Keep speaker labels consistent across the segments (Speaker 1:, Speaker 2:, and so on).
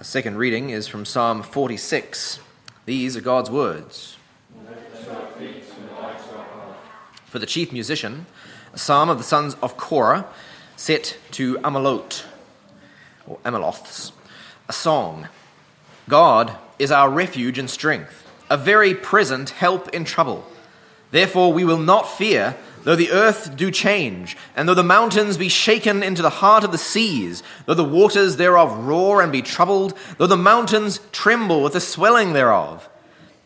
Speaker 1: A second reading is from Psalm 46. These are God's words. For the chief musician, a psalm of the sons of Korah, set to Amalot, or Amaloths, a song. God is our refuge and strength, a very present help in trouble. Therefore we will not fear Though the earth do change, and though the mountains be shaken into the heart of the seas, though the waters thereof roar and be troubled, though the mountains tremble with the swelling thereof,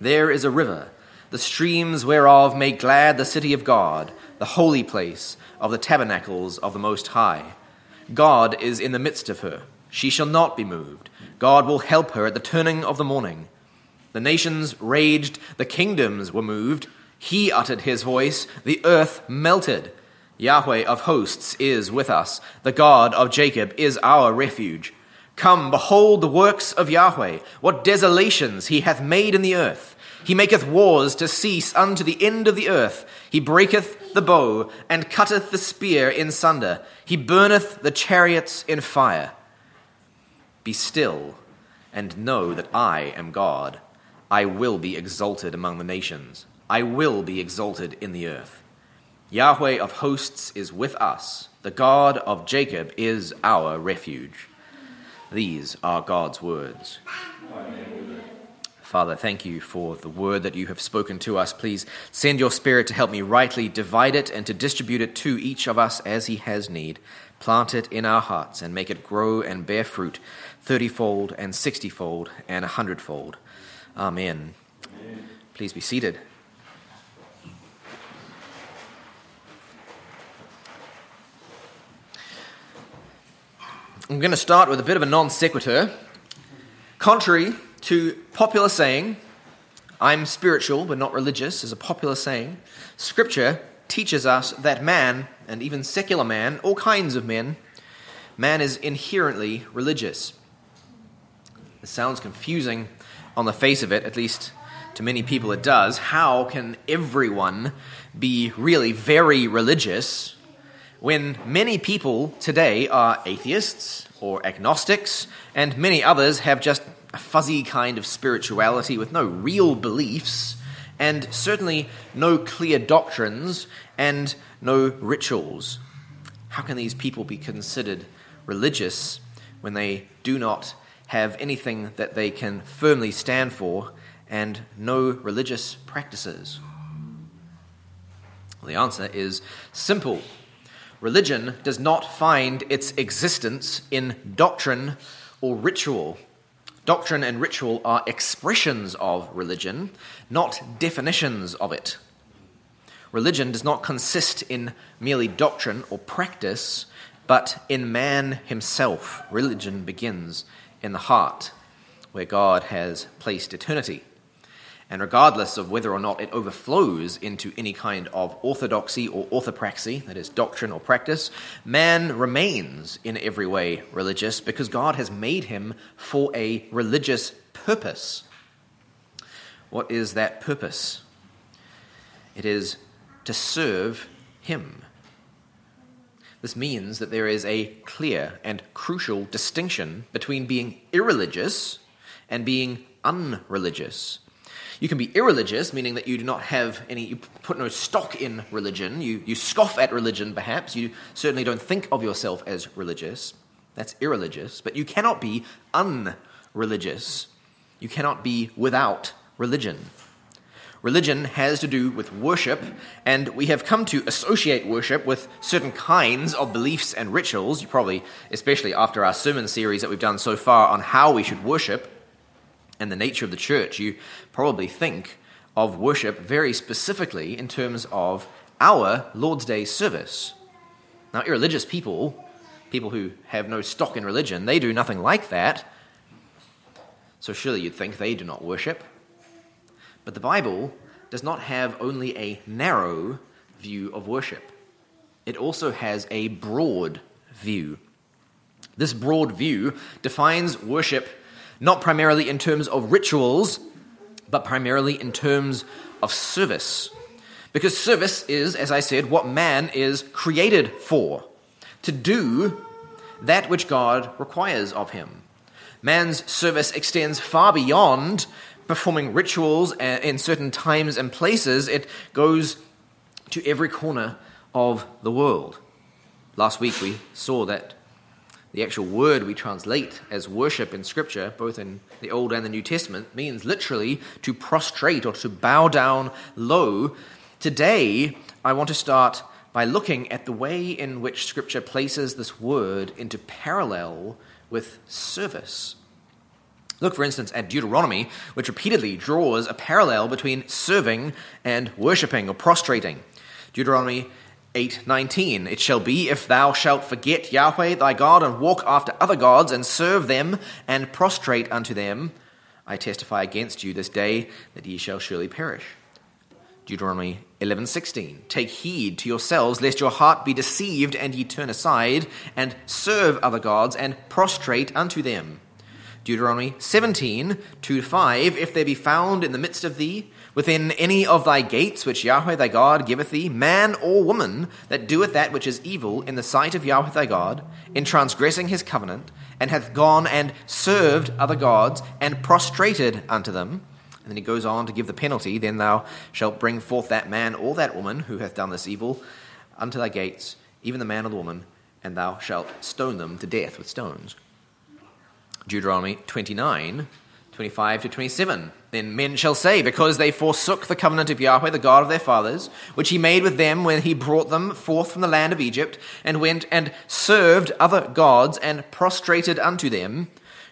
Speaker 1: there is a river, the streams whereof make glad the city of God, the holy place of the tabernacles of the Most High. God is in the midst of her. She shall not be moved. God will help her at the turning of the morning. The nations raged, the kingdoms were moved. He uttered his voice, the earth melted. Yahweh of hosts is with us. The God of Jacob is our refuge. Come, behold the works of Yahweh, what desolations he hath made in the earth. He maketh wars to cease unto the end of the earth. He breaketh the bow, and cutteth the spear in sunder. He burneth the chariots in fire. Be still, and know that I am God. I will be exalted among the nations. I will be exalted in the earth. Yahweh of hosts is with us. The God of Jacob is our refuge. These are God's words. Father, thank you for the word that you have spoken to us. Please send your Spirit to help me rightly divide it and to distribute it to each of us as he has need. Plant it in our hearts and make it grow and bear fruit, thirtyfold and sixtyfold and a hundredfold. Amen. Amen. Please be seated. I'm going to start with a bit of a non sequitur. Contrary to popular saying, I'm spiritual but not religious, is a popular saying, Scripture teaches us that man, and even secular man, all kinds of men, man is inherently religious. This sounds confusing on the face of it, at least to many people it does. How can everyone be really very religious when many people today are atheists or agnostics, and many others have just a fuzzy kind of spirituality with no real beliefs, and certainly no clear doctrines and no rituals. How can these people be considered religious when they do not have anything that they can firmly stand for and no religious practices? Well, the answer is simple Religion does not find its existence in doctrine or ritual. Doctrine and ritual are expressions of religion, not definitions of it. Religion does not consist in merely doctrine or practice, but in man himself. Religion begins in the heart, where God has placed eternity. And regardless of whether or not it overflows into any kind of orthodoxy or orthopraxy, that is, doctrine or practice, man remains in every way religious because God has made him for a religious purpose. What is that purpose? It is to serve him. This means that there is a clear and crucial distinction between being irreligious and being unreligious. You can be irreligious, meaning that you do not have any, you put no stock in religion. You, you scoff at religion, perhaps. You certainly don't think of yourself as religious. That's irreligious. But you cannot be unreligious. You cannot be without religion. Religion has to do with worship, and we have come to associate worship with certain kinds of beliefs and rituals. You probably, especially after our sermon series that we've done so far on how we should worship, and the nature of the church, you probably think of worship very specifically in terms of our Lord's Day service. Now, irreligious people, people who have no stock in religion, they do nothing like that. So surely you'd think they do not worship. But the Bible does not have only a narrow view of worship, it also has a broad view. This broad view defines worship not primarily in terms of rituals, but primarily in terms of service. Because service is, as I said, what man is created for to do that which God requires of him. Man's service extends far beyond performing rituals uh, in certain times and places, it goes to every corner of the world. Last week we saw that the actual word we translate as worship in Scripture, both in the Old and the New Testament, means literally to prostrate or to bow down low. Today, I want to start by looking at the way in which Scripture places this word into parallel with service. Look, for instance, at Deuteronomy, which repeatedly draws a parallel between serving and worshipping or prostrating. Deuteronomy 8:19 It shall be if thou shalt forget Yahweh thy God and walk after other gods and serve them and prostrate unto them I testify against you this day that ye shall surely perish. Deuteronomy 11:16 Take heed to yourselves lest your heart be deceived and ye turn aside and serve other gods and prostrate unto them. Deuteronomy 17, 2 5, If there be found in the midst of thee, within any of thy gates which Yahweh thy God giveth thee, man or woman that doeth that which is evil in the sight of Yahweh thy God, in transgressing his covenant, and hath gone and served other gods, and prostrated unto them, and then he goes on to give the penalty, then thou shalt bring forth that man or that woman who hath done this evil unto thy gates, even the man or the woman, and thou shalt stone them to death with stones. Deuteronomy 29, 25 to 27. Then men shall say, Because they forsook the covenant of Yahweh, the God of their fathers, which he made with them when he brought them forth from the land of Egypt, and went and served other gods, and prostrated unto them,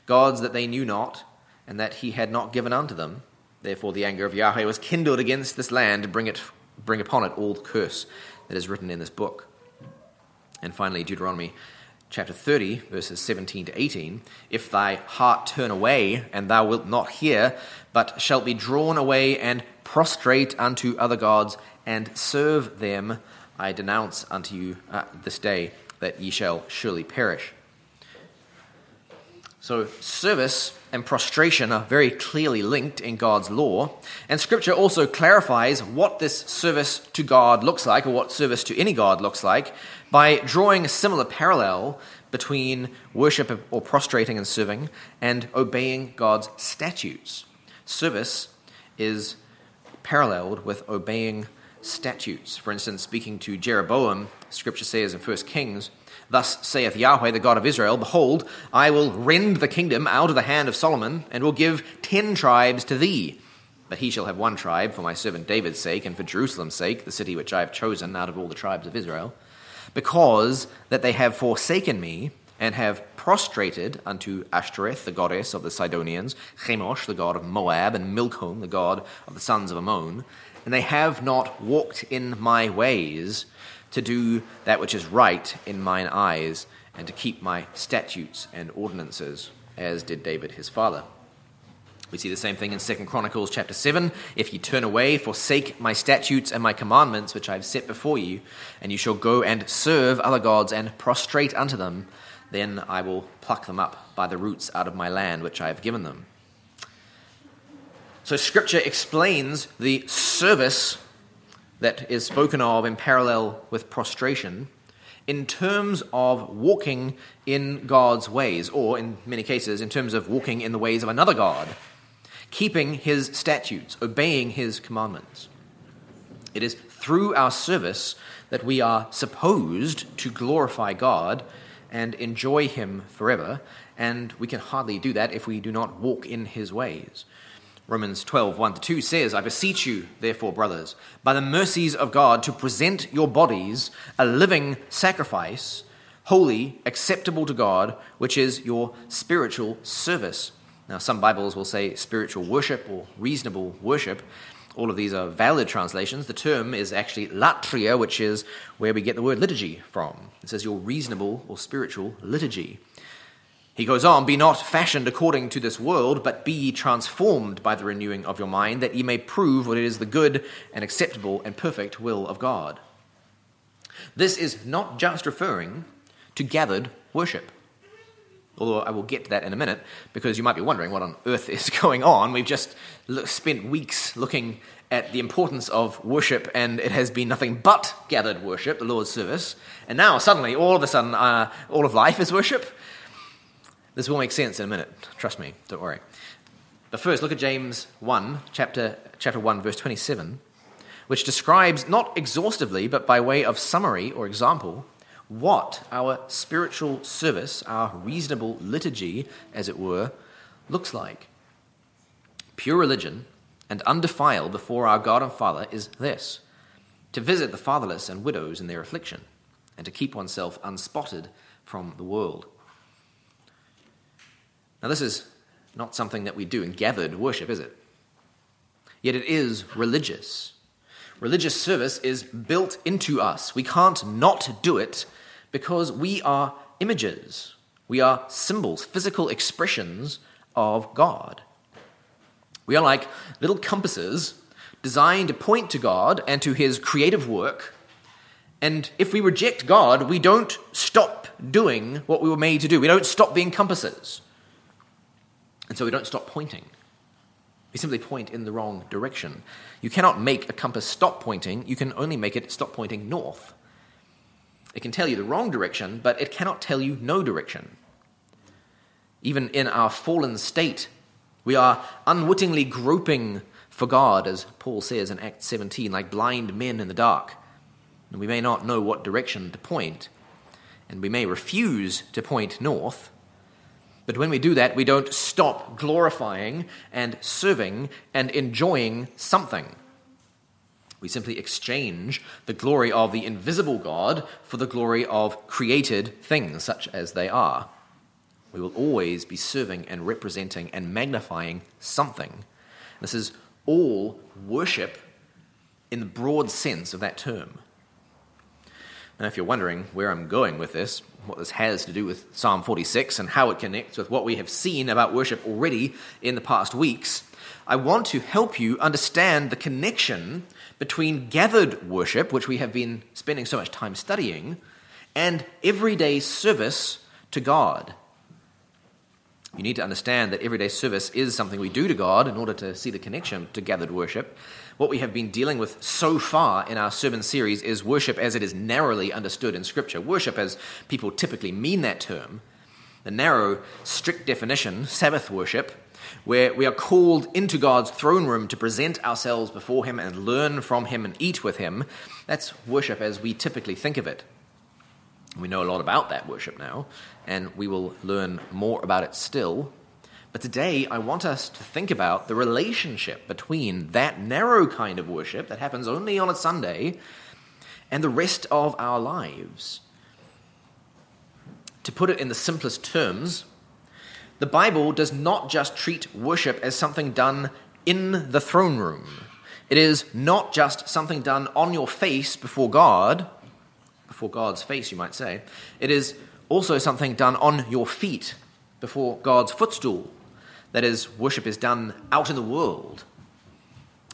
Speaker 1: gods that they knew not, and that he had not given unto them. Therefore the anger of Yahweh was kindled against this land to bring, it, bring upon it all the curse that is written in this book. And finally, Deuteronomy chapter 30, verses 17 to 18 If thy heart turn away, and thou wilt not hear, but shalt be drawn away and prostrate unto other gods, and serve them, I denounce unto you uh, this day that ye shall surely perish. So, service and prostration are very clearly linked in God's law. And Scripture also clarifies what this service to God looks like, or what service to any God looks like, by drawing a similar parallel between worship or prostrating and serving and obeying God's statutes. Service is paralleled with obeying statutes. For instance, speaking to Jeroboam, Scripture says in 1 Kings, Thus saith Yahweh, the God of Israel Behold, I will rend the kingdom out of the hand of Solomon, and will give ten tribes to thee. But he shall have one tribe for my servant David's sake, and for Jerusalem's sake, the city which I have chosen out of all the tribes of Israel because that they have forsaken me and have prostrated unto Ashtoreth, the goddess of the Sidonians, Chemosh, the god of Moab, and Milcom, the god of the sons of Ammon, and they have not walked in my ways to do that which is right in mine eyes, and to keep my statutes and ordinances, as did David his father. We see the same thing in 2 Chronicles chapter 7. If ye turn away, forsake my statutes and my commandments, which I have set before you, and you shall go and serve other gods and prostrate unto them, then I will pluck them up by the roots out of my land which I have given them. So, Scripture explains the service that is spoken of in parallel with prostration in terms of walking in God's ways, or in many cases, in terms of walking in the ways of another God keeping his statutes, obeying his commandments. It is through our service that we are supposed to glorify God and enjoy him forever, and we can hardly do that if we do not walk in his ways. Romans 12, 1 to 2 says, I beseech you, therefore, brothers, by the mercies of God, to present your bodies a living sacrifice, holy, acceptable to God, which is your spiritual service. Now, some Bibles will say spiritual worship or reasonable worship. All of these are valid translations. The term is actually latria, which is where we get the word liturgy from. It says your reasonable or spiritual liturgy. He goes on, Be not fashioned according to this world, but be ye transformed by the renewing of your mind, that ye may prove what is the good and acceptable and perfect will of God. This is not just referring to gathered worship although I will get to that in a minute, because you might be wondering what on earth is going on. We've just spent weeks looking at the importance of worship, and it has been nothing but gathered worship, the Lord's service. And now, suddenly, all of a sudden, uh, all of life is worship. This will make sense in a minute. Trust me, don't worry. But first, look at James 1, chapter, chapter 1, verse 27, which describes, not exhaustively, but by way of summary or example, what our spiritual service, our reasonable liturgy, as it were, looks like. Pure religion and undefiled before our God and Father is this to visit the fatherless and widows in their affliction, and to keep oneself unspotted from the world. Now, this is not something that we do in gathered worship, is it? Yet it is religious. Religious service is built into us. We can't not do it because we are images, we are symbols, physical expressions of God. We are like little compasses designed to point to God and to his creative work. And if we reject God, we don't stop doing what we were made to do. We don't stop being compasses. And so we don't stop pointing. We simply point in the wrong direction. You cannot make a compass stop pointing, you can only make it stop pointing north. It can tell you the wrong direction, but it cannot tell you no direction. Even in our fallen state, we are unwittingly groping for God, as Paul says in Acts 17, like blind men in the dark. And we may not know what direction to point, and we may refuse to point north. But when we do that, we don't stop glorifying and serving and enjoying something. We simply exchange the glory of the invisible God for the glory of created things, such as they are. We will always be serving and representing and magnifying something. This is all worship in the broad sense of that term. Now, if you're wondering where I'm going with this, what this has to do with Psalm 46 and how it connects with what we have seen about worship already in the past weeks, I want to help you understand the connection between gathered worship, which we have been spending so much time studying, and everyday service to God. You need to understand that everyday service is something we do to God in order to see the connection to gathered worship. What we have been dealing with so far in our sermon series is worship as it is narrowly understood in Scripture. Worship as people typically mean that term. The narrow, strict definition, Sabbath worship, where we are called into God's throne room to present ourselves before Him and learn from Him and eat with Him, that's worship as we typically think of it. We know a lot about that worship now, and we will learn more about it still. But today, I want us to think about the relationship between that narrow kind of worship that happens only on a Sunday and the rest of our lives. To put it in the simplest terms, the Bible does not just treat worship as something done in the throne room. It is not just something done on your face before God, before God's face, you might say. It is also something done on your feet before God's footstool. That is, worship is done out in the world.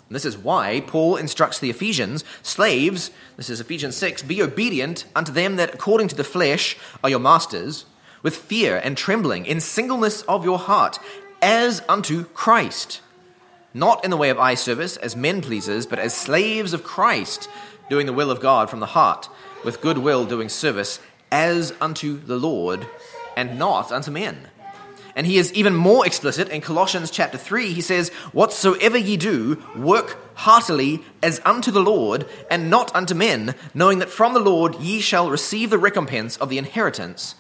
Speaker 1: And this is why Paul instructs the Ephesians slaves, this is Ephesians 6, be obedient unto them that according to the flesh are your masters, with fear and trembling, in singleness of your heart, as unto Christ. Not in the way of eye service as men pleasers, but as slaves of Christ, doing the will of God from the heart with good will doing service as unto the Lord and not unto men. And he is even more explicit in Colossians chapter 3. He says, Whatsoever ye do, work heartily as unto the Lord and not unto men, knowing that from the Lord ye shall receive the recompense of the inheritance.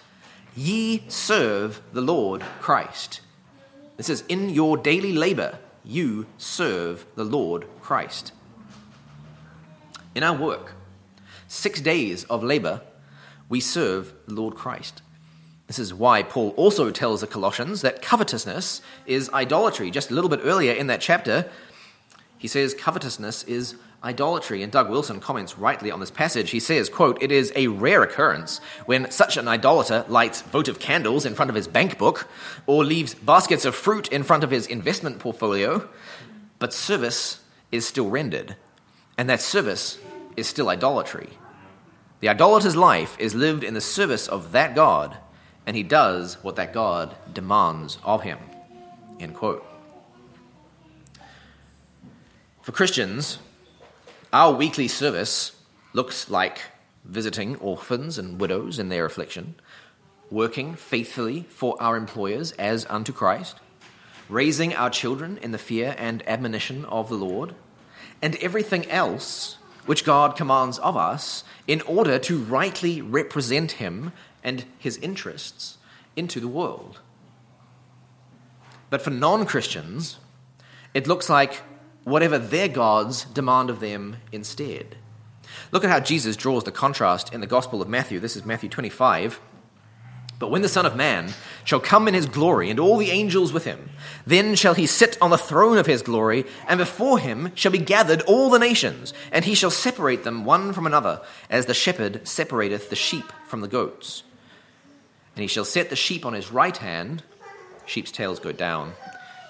Speaker 1: Ye serve the Lord Christ. This is in your daily labor, you serve the Lord Christ. In our work, six days of labor, we serve the Lord Christ. This is why Paul also tells the Colossians that covetousness is idolatry. Just a little bit earlier in that chapter, he says covetousness is idolatry. And Doug Wilson comments rightly on this passage. He says, quote, It is a rare occurrence when such an idolater lights votive candles in front of his bank book or leaves baskets of fruit in front of his investment portfolio, but service is still rendered. And that service is still idolatry. The idolater's life is lived in the service of that God, and he does what that God demands of him. End quote. For Christians, our weekly service looks like visiting orphans and widows in their affliction, working faithfully for our employers as unto Christ, raising our children in the fear and admonition of the Lord, and everything else which God commands of us in order to rightly represent Him and His interests into the world. But for non Christians, it looks like whatever their gods demand of them instead. Look at how Jesus draws the contrast in the Gospel of Matthew. This is Matthew 25. But when the Son of Man shall come in his glory, and all the angels with him, then shall he sit on the throne of his glory, and before him shall be gathered all the nations, and he shall separate them one from another, as the shepherd separateth the sheep from the goats. And he shall set the sheep on his right hand, sheep's tails go down,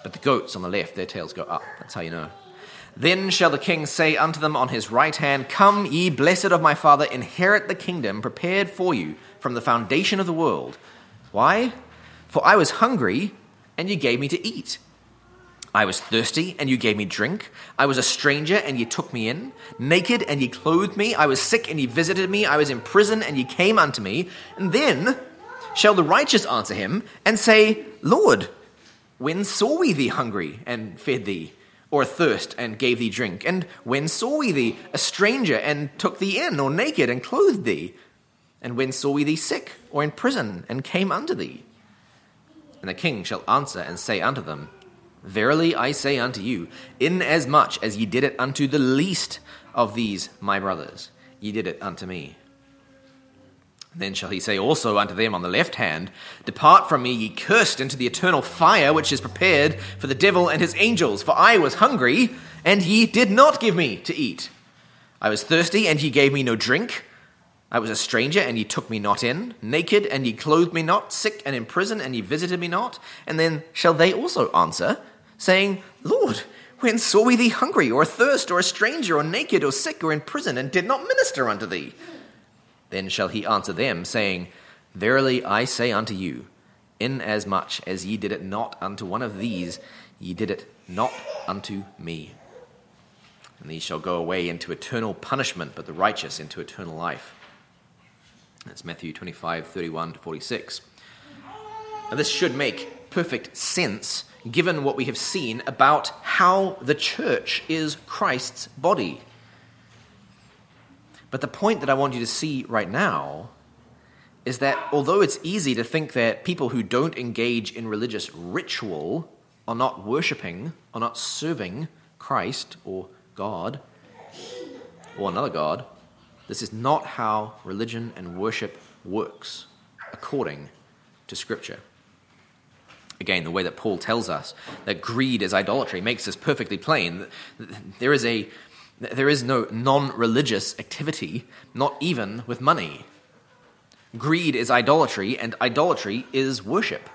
Speaker 1: but the goats on the left, their tails go up. That's how you know. Then shall the king say unto them on his right hand, Come, ye blessed of my Father, inherit the kingdom prepared for you from the foundation of the world. Why? For I was hungry, and you gave me to eat. I was thirsty, and you gave me drink. I was a stranger, and ye took me in. Naked, and ye clothed me. I was sick, and ye visited me. I was in prison, and ye came unto me. And then shall the righteous answer him, and say, Lord, when saw we thee hungry, and fed thee? or thirst and gave thee drink? And when saw we thee a stranger and took thee in, or naked and clothed thee? And when saw we thee sick or in prison and came unto thee? And the king shall answer and say unto them, Verily I say unto you, inasmuch as ye did it unto the least of these my brothers, ye did it unto me. Then shall he say also unto them on the left hand, Depart from me, ye cursed, into the eternal fire which is prepared for the devil and his angels. For I was hungry, and ye did not give me to eat. I was thirsty, and ye gave me no drink. I was a stranger, and ye took me not in. Naked, and ye clothed me not. Sick and in prison, and ye visited me not. And then shall they also answer, saying, Lord, when saw we thee hungry, or athirst, or a stranger, or naked, or sick, or in prison, and did not minister unto thee? Then shall he answer them, saying, Verily I say unto you, inasmuch as ye did it not unto one of these, ye did it not unto me. And these shall go away into eternal punishment, but the righteous into eternal life. That's Matthew 25, 31 to 46. Now, this should make perfect sense given what we have seen about how the church is Christ's body. But the point that I want you to see right now is that although it's easy to think that people who don't engage in religious ritual are not worshipping, are not serving Christ or God or another God, this is not how religion and worship works according to Scripture. Again, the way that Paul tells us that greed is idolatry makes this perfectly plain. There is a there is no non religious activity, not even with money. Greed is idolatry, and idolatry is worship.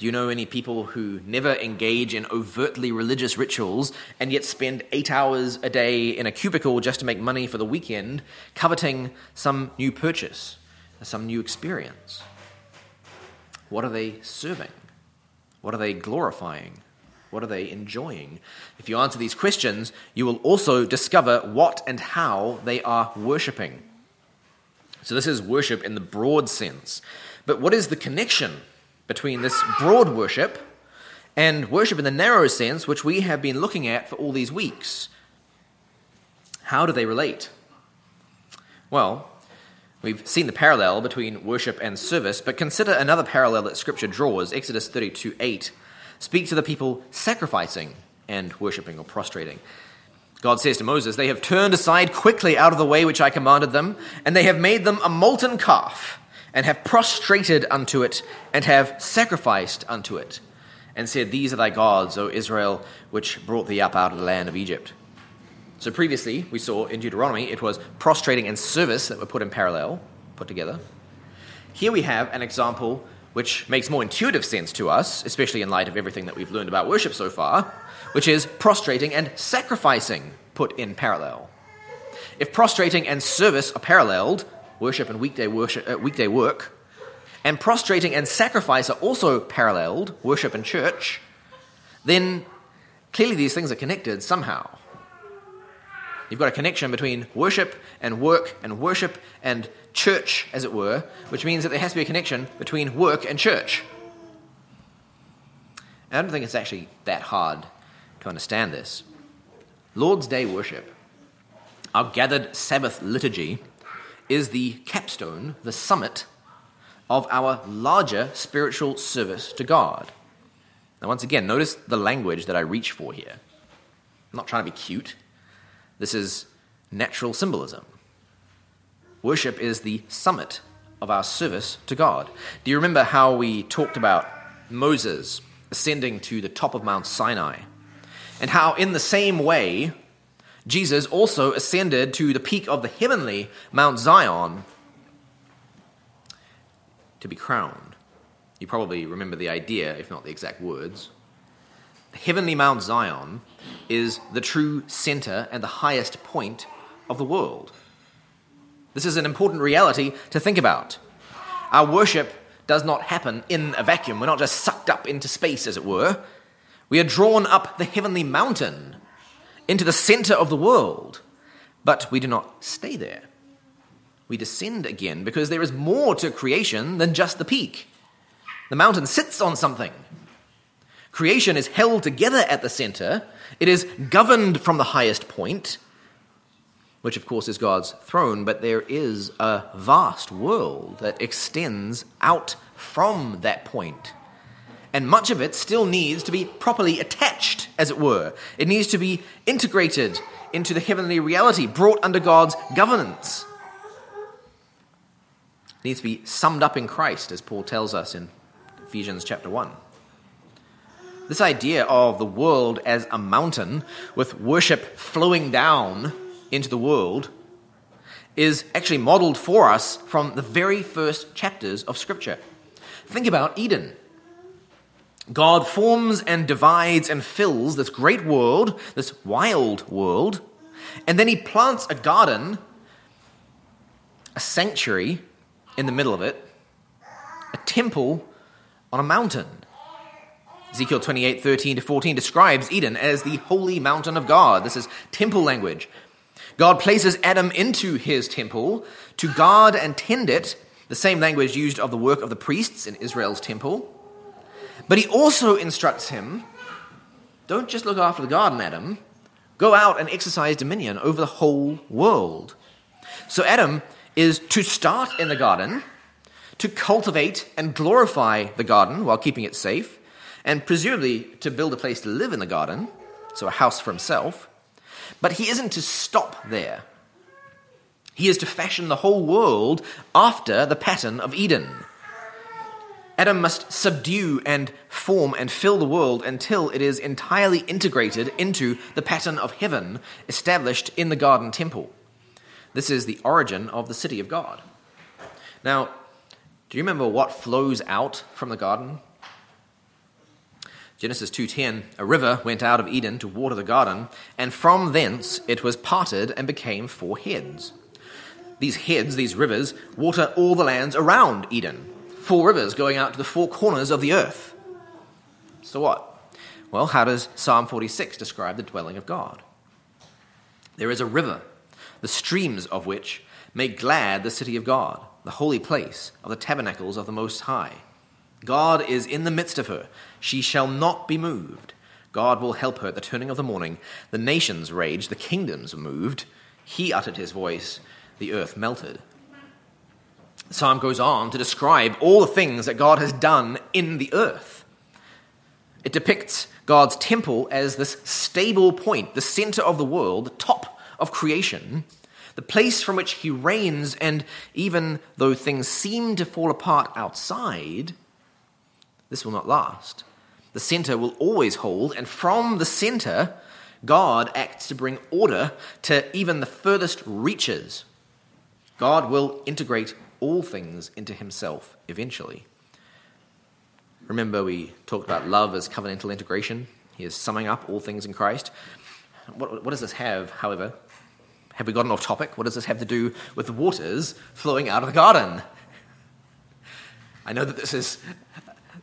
Speaker 1: Do you know any people who never engage in overtly religious rituals and yet spend eight hours a day in a cubicle just to make money for the weekend, coveting some new purchase, some new experience? What are they serving? What are they glorifying? What are they enjoying? If you answer these questions, you will also discover what and how they are worshipping. So, this is worship in the broad sense. But what is the connection between this broad worship and worship in the narrow sense, which we have been looking at for all these weeks? How do they relate? Well, we've seen the parallel between worship and service, but consider another parallel that Scripture draws Exodus 32 8 Speak to the people sacrificing and worshipping or prostrating. God says to Moses, They have turned aside quickly out of the way which I commanded them, and they have made them a molten calf, and have prostrated unto it, and have sacrificed unto it, and said, These are thy gods, O Israel, which brought thee up out of the land of Egypt. So previously, we saw in Deuteronomy, it was prostrating and service that were put in parallel, put together. Here we have an example which makes more intuitive sense to us, especially in light of everything that we've learned about worship so far, which is prostrating and sacrificing put in parallel. If prostrating and service are paralleled, worship and weekday, worship, uh, weekday work, and prostrating and sacrifice are also paralleled, worship and church, then clearly these things are connected somehow. You've got a connection between worship and work and worship and church, as it were, which means that there has to be a connection between work and church. And I don't think it's actually that hard to understand this. Lord's Day worship, our gathered Sabbath liturgy, is the capstone, the summit of our larger spiritual service to God. Now, once again, notice the language that I reach for here. I'm not trying to be cute. This is natural symbolism. Worship is the summit of our service to God. Do you remember how we talked about Moses ascending to the top of Mount Sinai? And how, in the same way, Jesus also ascended to the peak of the heavenly Mount Zion to be crowned. You probably remember the idea, if not the exact words. The heavenly Mount Zion is the true center and the highest point of the world. This is an important reality to think about. Our worship does not happen in a vacuum. We're not just sucked up into space, as it were. We are drawn up the heavenly mountain into the center of the world, but we do not stay there. We descend again because there is more to creation than just the peak. The mountain sits on something. Creation is held together at the center, it is governed from the highest point, which of course is God's throne, but there is a vast world that extends out from that point. And much of it still needs to be properly attached, as it were. It needs to be integrated into the heavenly reality, brought under God's governance. It needs to be summed up in Christ, as Paul tells us in Ephesians chapter 1. This idea of the world as a mountain with worship flowing down into the world is actually modeled for us from the very first chapters of Scripture. Think about Eden. God forms and divides and fills this great world, this wild world, and then he plants a garden, a sanctuary in the middle of it, a temple on a mountain. Ezekiel 28 13 to 14 describes Eden as the holy mountain of God. This is temple language. God places Adam into his temple to guard and tend it, the same language used of the work of the priests in Israel's temple. But he also instructs him don't just look after the garden, Adam. Go out and exercise dominion over the whole world. So Adam is to start in the garden, to cultivate and glorify the garden while keeping it safe, and presumably to build a place to live in the garden, so a house for himself. But he isn't to stop there. He is to fashion the whole world after the pattern of Eden. Adam must subdue and form and fill the world until it is entirely integrated into the pattern of heaven established in the garden temple. This is the origin of the city of God. Now, do you remember what flows out from the garden? Genesis 2:10 A river went out of Eden to water the garden and from thence it was parted and became four heads. These heads these rivers water all the lands around Eden. Four rivers going out to the four corners of the earth. So what? Well, how does Psalm 46 describe the dwelling of God? There is a river, the streams of which make glad the city of God, the holy place of the tabernacles of the Most High. God is in the midst of her. She shall not be moved. God will help her at the turning of the morning. The nations raged, the kingdoms moved. He uttered his voice, the earth melted. The psalm goes on to describe all the things that God has done in the earth. It depicts God's temple as this stable point, the center of the world, the top of creation, the place from which he reigns, and even though things seem to fall apart outside, this will not last. The center will always hold, and from the center, God acts to bring order to even the furthest reaches. God will integrate all things into himself eventually. Remember, we talked about love as covenantal integration. He is summing up all things in Christ. What, what, does this have, however? Have we gotten off topic? What does this have to do with the waters flowing out of the garden? I know that this is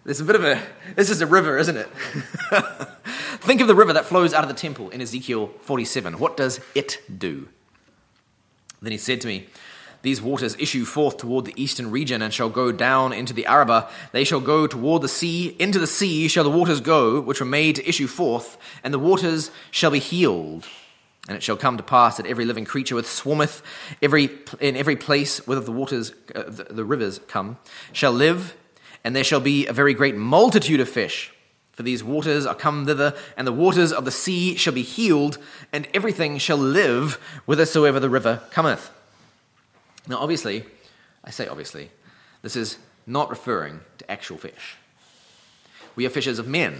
Speaker 1: this is a bit of a this is a river, isn't it? Think of the river that flows out of the temple in Ezekiel 47. What does it do? Then he said to me, These waters issue forth toward the eastern region and shall go down into the Arabah. They shall go toward the sea. Into the sea shall the waters go, which were made to issue forth, and the waters shall be healed. And it shall come to pass that every living creature which swarmeth every, in every place whither the waters, uh, the, the rivers come, shall live, and there shall be a very great multitude of fish. For these waters are come thither, and the waters of the sea shall be healed, and everything shall live whithersoever the river cometh. Now, obviously, I say obviously, this is not referring to actual fish. We are fishers of men.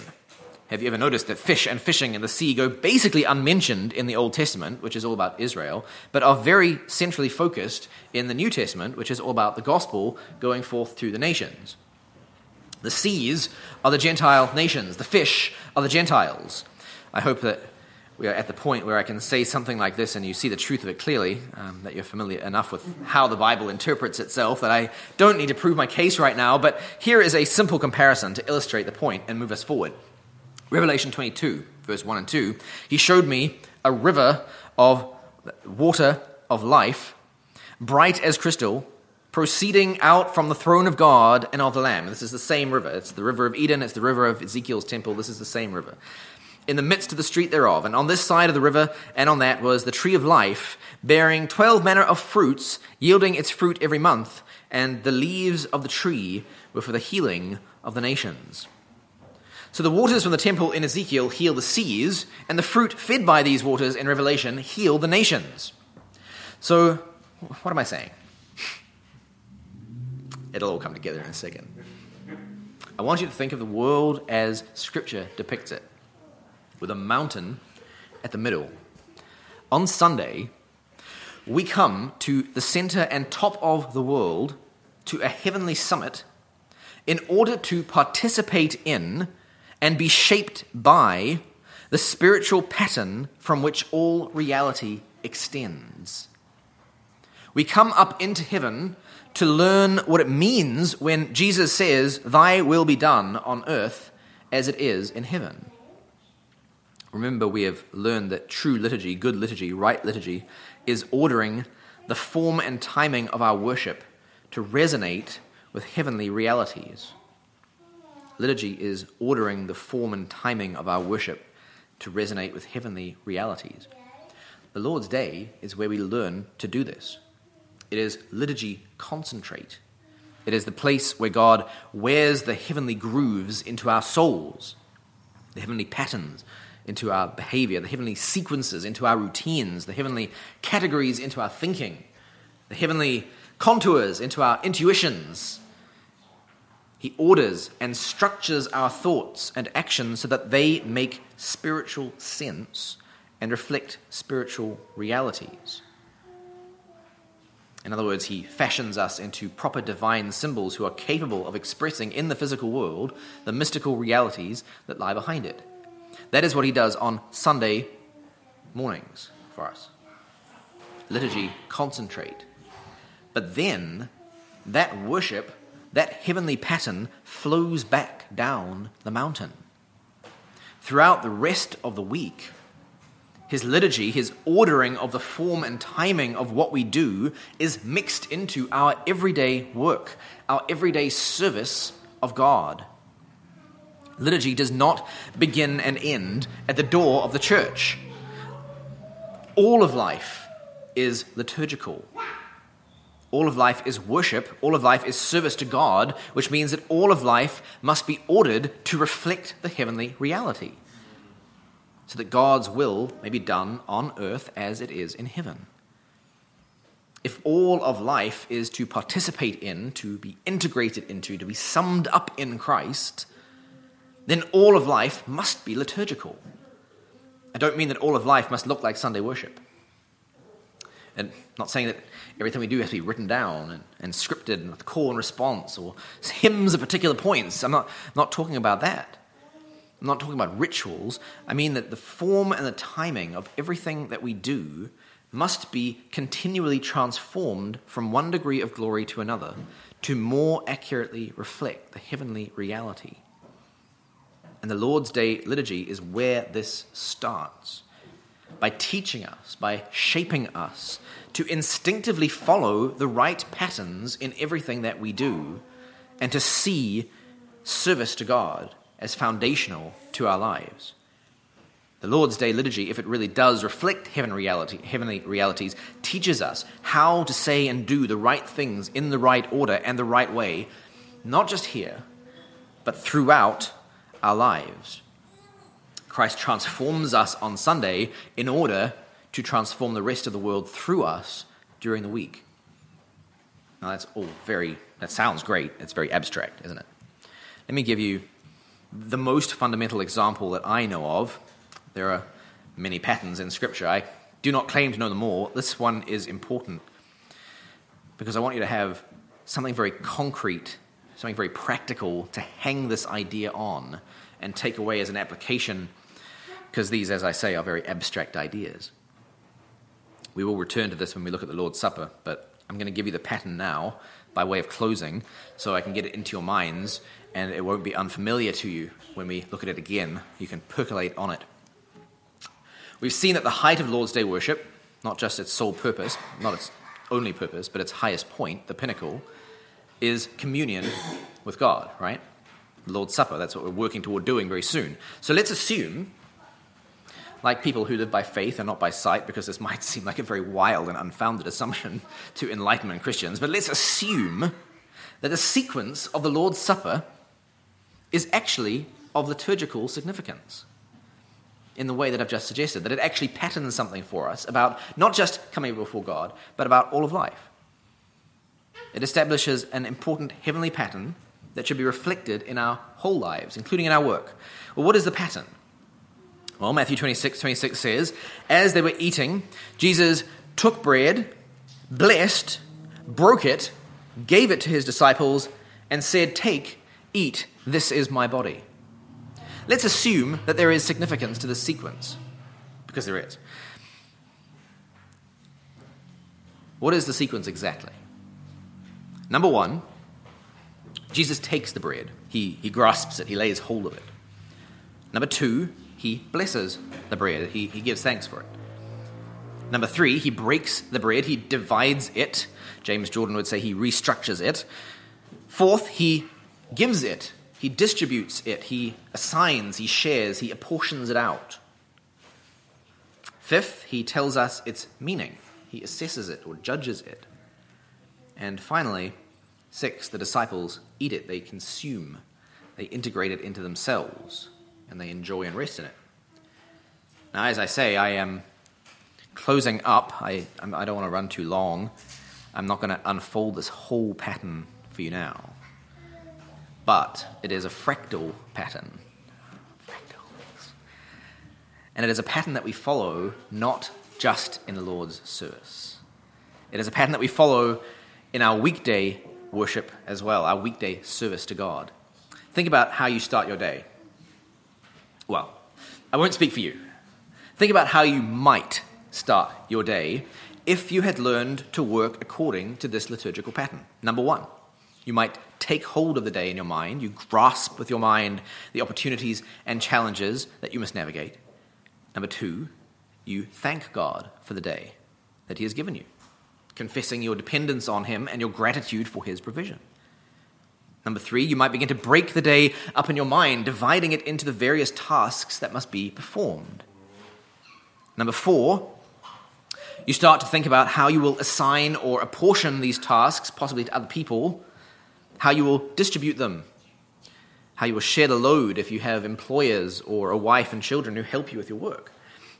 Speaker 1: Have you ever noticed that fish and fishing in the sea go basically unmentioned in the Old Testament, which is all about Israel, but are very centrally focused in the New Testament, which is all about the gospel going forth to the nations? The seas are the Gentile nations, the fish are the Gentiles. I hope that we are at the point where I can say something like this and you see the truth of it clearly, um, that you're familiar enough with how the Bible interprets itself that I don't need to prove my case right now, but here is a simple comparison to illustrate the point and move us forward. Revelation 22, verse 1 and 2, he showed me a river of water of life, bright as crystal, proceeding out from the throne of God and of the Lamb. This is the same river. It's the river of Eden, it's the river of Ezekiel's temple. This is the same river. In the midst of the street thereof, and on this side of the river and on that was the tree of life, bearing twelve manner of fruits, yielding its fruit every month, and the leaves of the tree were for the healing of the nations. So the waters from the temple in Ezekiel heal the seas, and the fruit fed by these waters in Revelation heal the nations. So, what am I saying? It'll all come together in a second. I want you to think of the world as Scripture depicts it, with a mountain at the middle. On Sunday, we come to the center and top of the world, to a heavenly summit, in order to participate in and be shaped by the spiritual pattern from which all reality extends. We come up into heaven to learn what it means when Jesus says, Thy will be done on earth as it is in heaven. Remember, we have learned that true liturgy, good liturgy, right liturgy, is ordering the form and timing of our worship to resonate with heavenly realities. Liturgy is ordering the form and timing of our worship to resonate with heavenly realities. The Lord's Day is where we learn to do this. It is liturgy concentrate. It is the place where God wears the heavenly grooves into our souls, the heavenly patterns into our behavior, the heavenly sequences into our routines, the heavenly categories into our thinking, the heavenly contours into our intuitions. He orders and structures our thoughts and actions so that they make spiritual sense and reflect spiritual realities. In other words, he fashions us into proper divine symbols who are capable of expressing in the physical world the mystical realities that lie behind it. That is what he does on Sunday mornings for us. Liturgy, concentrate. But then that worship, that heavenly pattern, flows back down the mountain. Throughout the rest of the week, his liturgy, his ordering of the form and timing of what we do, is mixed into our everyday work, our everyday service of God. Liturgy does not begin and end at the door of the church. All of life is liturgical. All of life is worship. All of life is service to God, which means that all of life must be ordered to reflect the heavenly reality so that God's will may be done on earth as it is in heaven. If all of life is to participate in, to be integrated into, to be summed up in Christ, then all of life must be liturgical. I don't mean that all of life must look like Sunday worship. And I'm not saying that everything we do has to be written down and, and scripted and with call and response or hymns at particular points. I'm not, not talking about that. I'm not talking about rituals. I mean that the form and the timing of everything that we do must be continually transformed from one degree of glory to another to more accurately reflect the heavenly reality. And the Lord's Day liturgy is where this starts by teaching us, by shaping us to instinctively follow the right patterns in everything that we do and to see service to God as foundational to our lives. The Lord's Day liturgy, if it really does reflect heaven reality, heavenly realities, teaches us how to say and do the right things in the right order and the right way, not just here, but throughout our lives. Christ transforms us on Sunday in order to transform the rest of the world through us during the week. Now, that's all very, that sounds great. It's very abstract, isn't it? Let me give you the most fundamental example that I know of. There are many patterns in Scripture. I do not claim to know them all. This one is important because I want you to have something very concrete, something very practical to hang this idea on and take away as an application because these, as I say, are very abstract ideas. We will return to this when we look at the Lord's Supper, but I'm going to give you the pattern now by way of closing so I can get it into your minds and it won't be unfamiliar to you when we look at it again. You can percolate on it. We've seen that the height of Lord's Day worship, not just its sole purpose, not its only purpose, but its highest point, the pinnacle, is communion with God, right? The Lord's Supper, that's what we're working toward doing very soon. So let's assume like people who live by faith and not by sight, because this might seem like a very wild and unfounded assumption to Enlightenment Christians, but let's assume that the sequence of the Lord's Supper is actually of liturgical significance in the way that I've just suggested, that it actually patterns something for us about not just coming before God, but about all of life. It establishes an important heavenly pattern that should be reflected in our whole lives, including in our work. Well, what is the pattern? Well, Matthew 26, 26 says, As they were eating, Jesus took bread, blessed, broke it, gave it to his disciples, and said, Take, eat, this is my body. Let's assume that there is significance to this sequence, because there is. What is the sequence exactly? Number one, Jesus takes the bread, he, he grasps it, he lays hold of it. Number two, he blesses the bread, he, he gives thanks for it. Number three, he breaks the bread, he divides it. James Jordan would say he restructures it. Fourth, he gives it, he distributes it, he assigns, he shares, he apportions it out. Fifth, he tells us its meaning, he assesses it or judges it. And finally, six, the disciples eat it, they consume, they integrate it into themselves and they enjoy and rest in it. Now, as I say, I am closing up. I, I don't want to run too long. I'm not going to unfold this whole pattern for you now. But it is a fractal pattern. And it is a pattern that we follow not just in the Lord's service. It is a pattern that we follow in our weekday worship as well, our weekday service to God. Think about how you start your day. Well, I won't speak for you. Think about how you might start your day if you had learned to work according to this liturgical pattern. Number one, you might take hold of the day in your mind. You grasp with your mind the opportunities and challenges that you must navigate. Number two, you thank God for the day that He has given you, confessing your dependence on Him and your gratitude for His provision. Number three, you might begin to break the day up in your mind, dividing it into the various tasks that must be performed. Number four, you start to think about how you will assign or apportion these tasks, possibly to other people, how you will distribute them, how you will share the load if you have employers or a wife and children who help you with your work.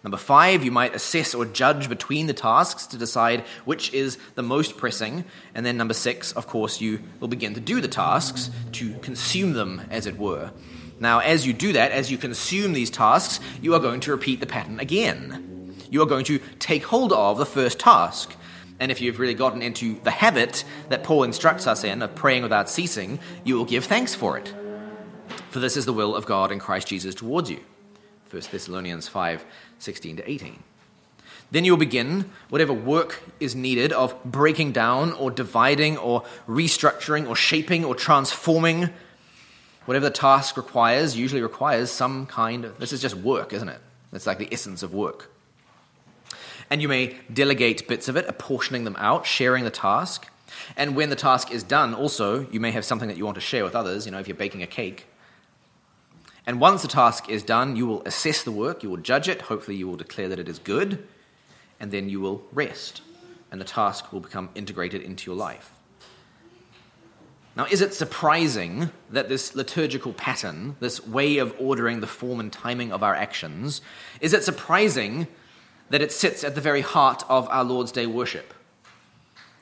Speaker 1: Number five, you might assess or judge between the tasks to decide which is the most pressing. And then number six, of course, you will begin to do the tasks to consume them, as it were. Now, as you do that, as you consume these tasks, you are going to repeat the pattern again. You are going to take hold of the first task. And if you've really gotten into the habit that Paul instructs us in of praying without ceasing, you will give thanks for it. For this is the will of God in Christ Jesus towards you. 1 Thessalonians 5 16 to 18. Then you'll begin whatever work is needed of breaking down or dividing or restructuring or shaping or transforming Whatever the task requires usually requires some kind of, this is just work, isn't it? It's like the essence of work. And you may delegate bits of it, apportioning them out, sharing the task. And when the task is done, also, you may have something that you want to share with others, you know, if you're baking a cake. And once the task is done, you will assess the work, you will judge it, hopefully, you will declare that it is good, and then you will rest, and the task will become integrated into your life. Now, is it surprising that this liturgical pattern, this way of ordering the form and timing of our actions, is it surprising that it sits at the very heart of our Lord's Day worship?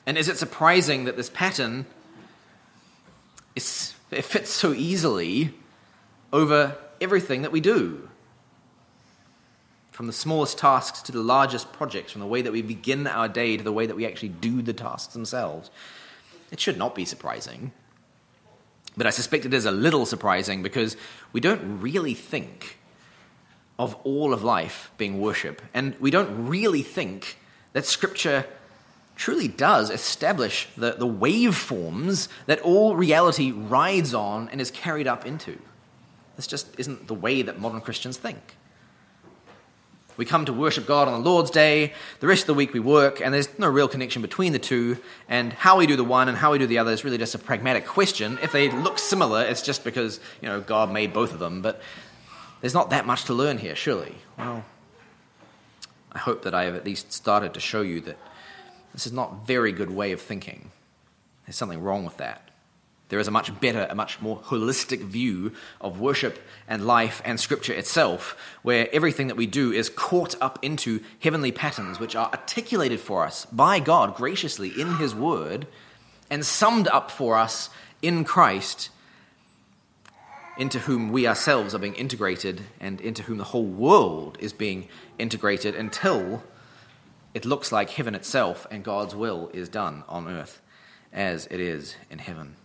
Speaker 1: And is it surprising that this pattern is, it fits so easily over everything that we do? From the smallest tasks to the largest projects, from the way that we begin our day to the way that we actually do the tasks themselves. It should not be surprising. But I suspect it is a little surprising because we don't really think of all of life being worship. And we don't really think that Scripture truly does establish the, the waveforms that all reality rides on and is carried up into. This just isn't the way that modern Christians think. We come to worship God on the Lord's Day. The rest of the week we work, and there's no real connection between the two. And how we do the one and how we do the other is really just a pragmatic question. If they look similar, it's just because you know God made both of them. But there's not that much to learn here, surely. Well, I hope that I have at least started to show you that this is not a very good way of thinking. There's something wrong with that. There is a much better, a much more holistic view of worship and life and scripture itself, where everything that we do is caught up into heavenly patterns which are articulated for us by God graciously in His Word and summed up for us in Christ, into whom we ourselves are being integrated and into whom the whole world is being integrated until it looks like heaven itself and God's will is done on earth as it is in heaven.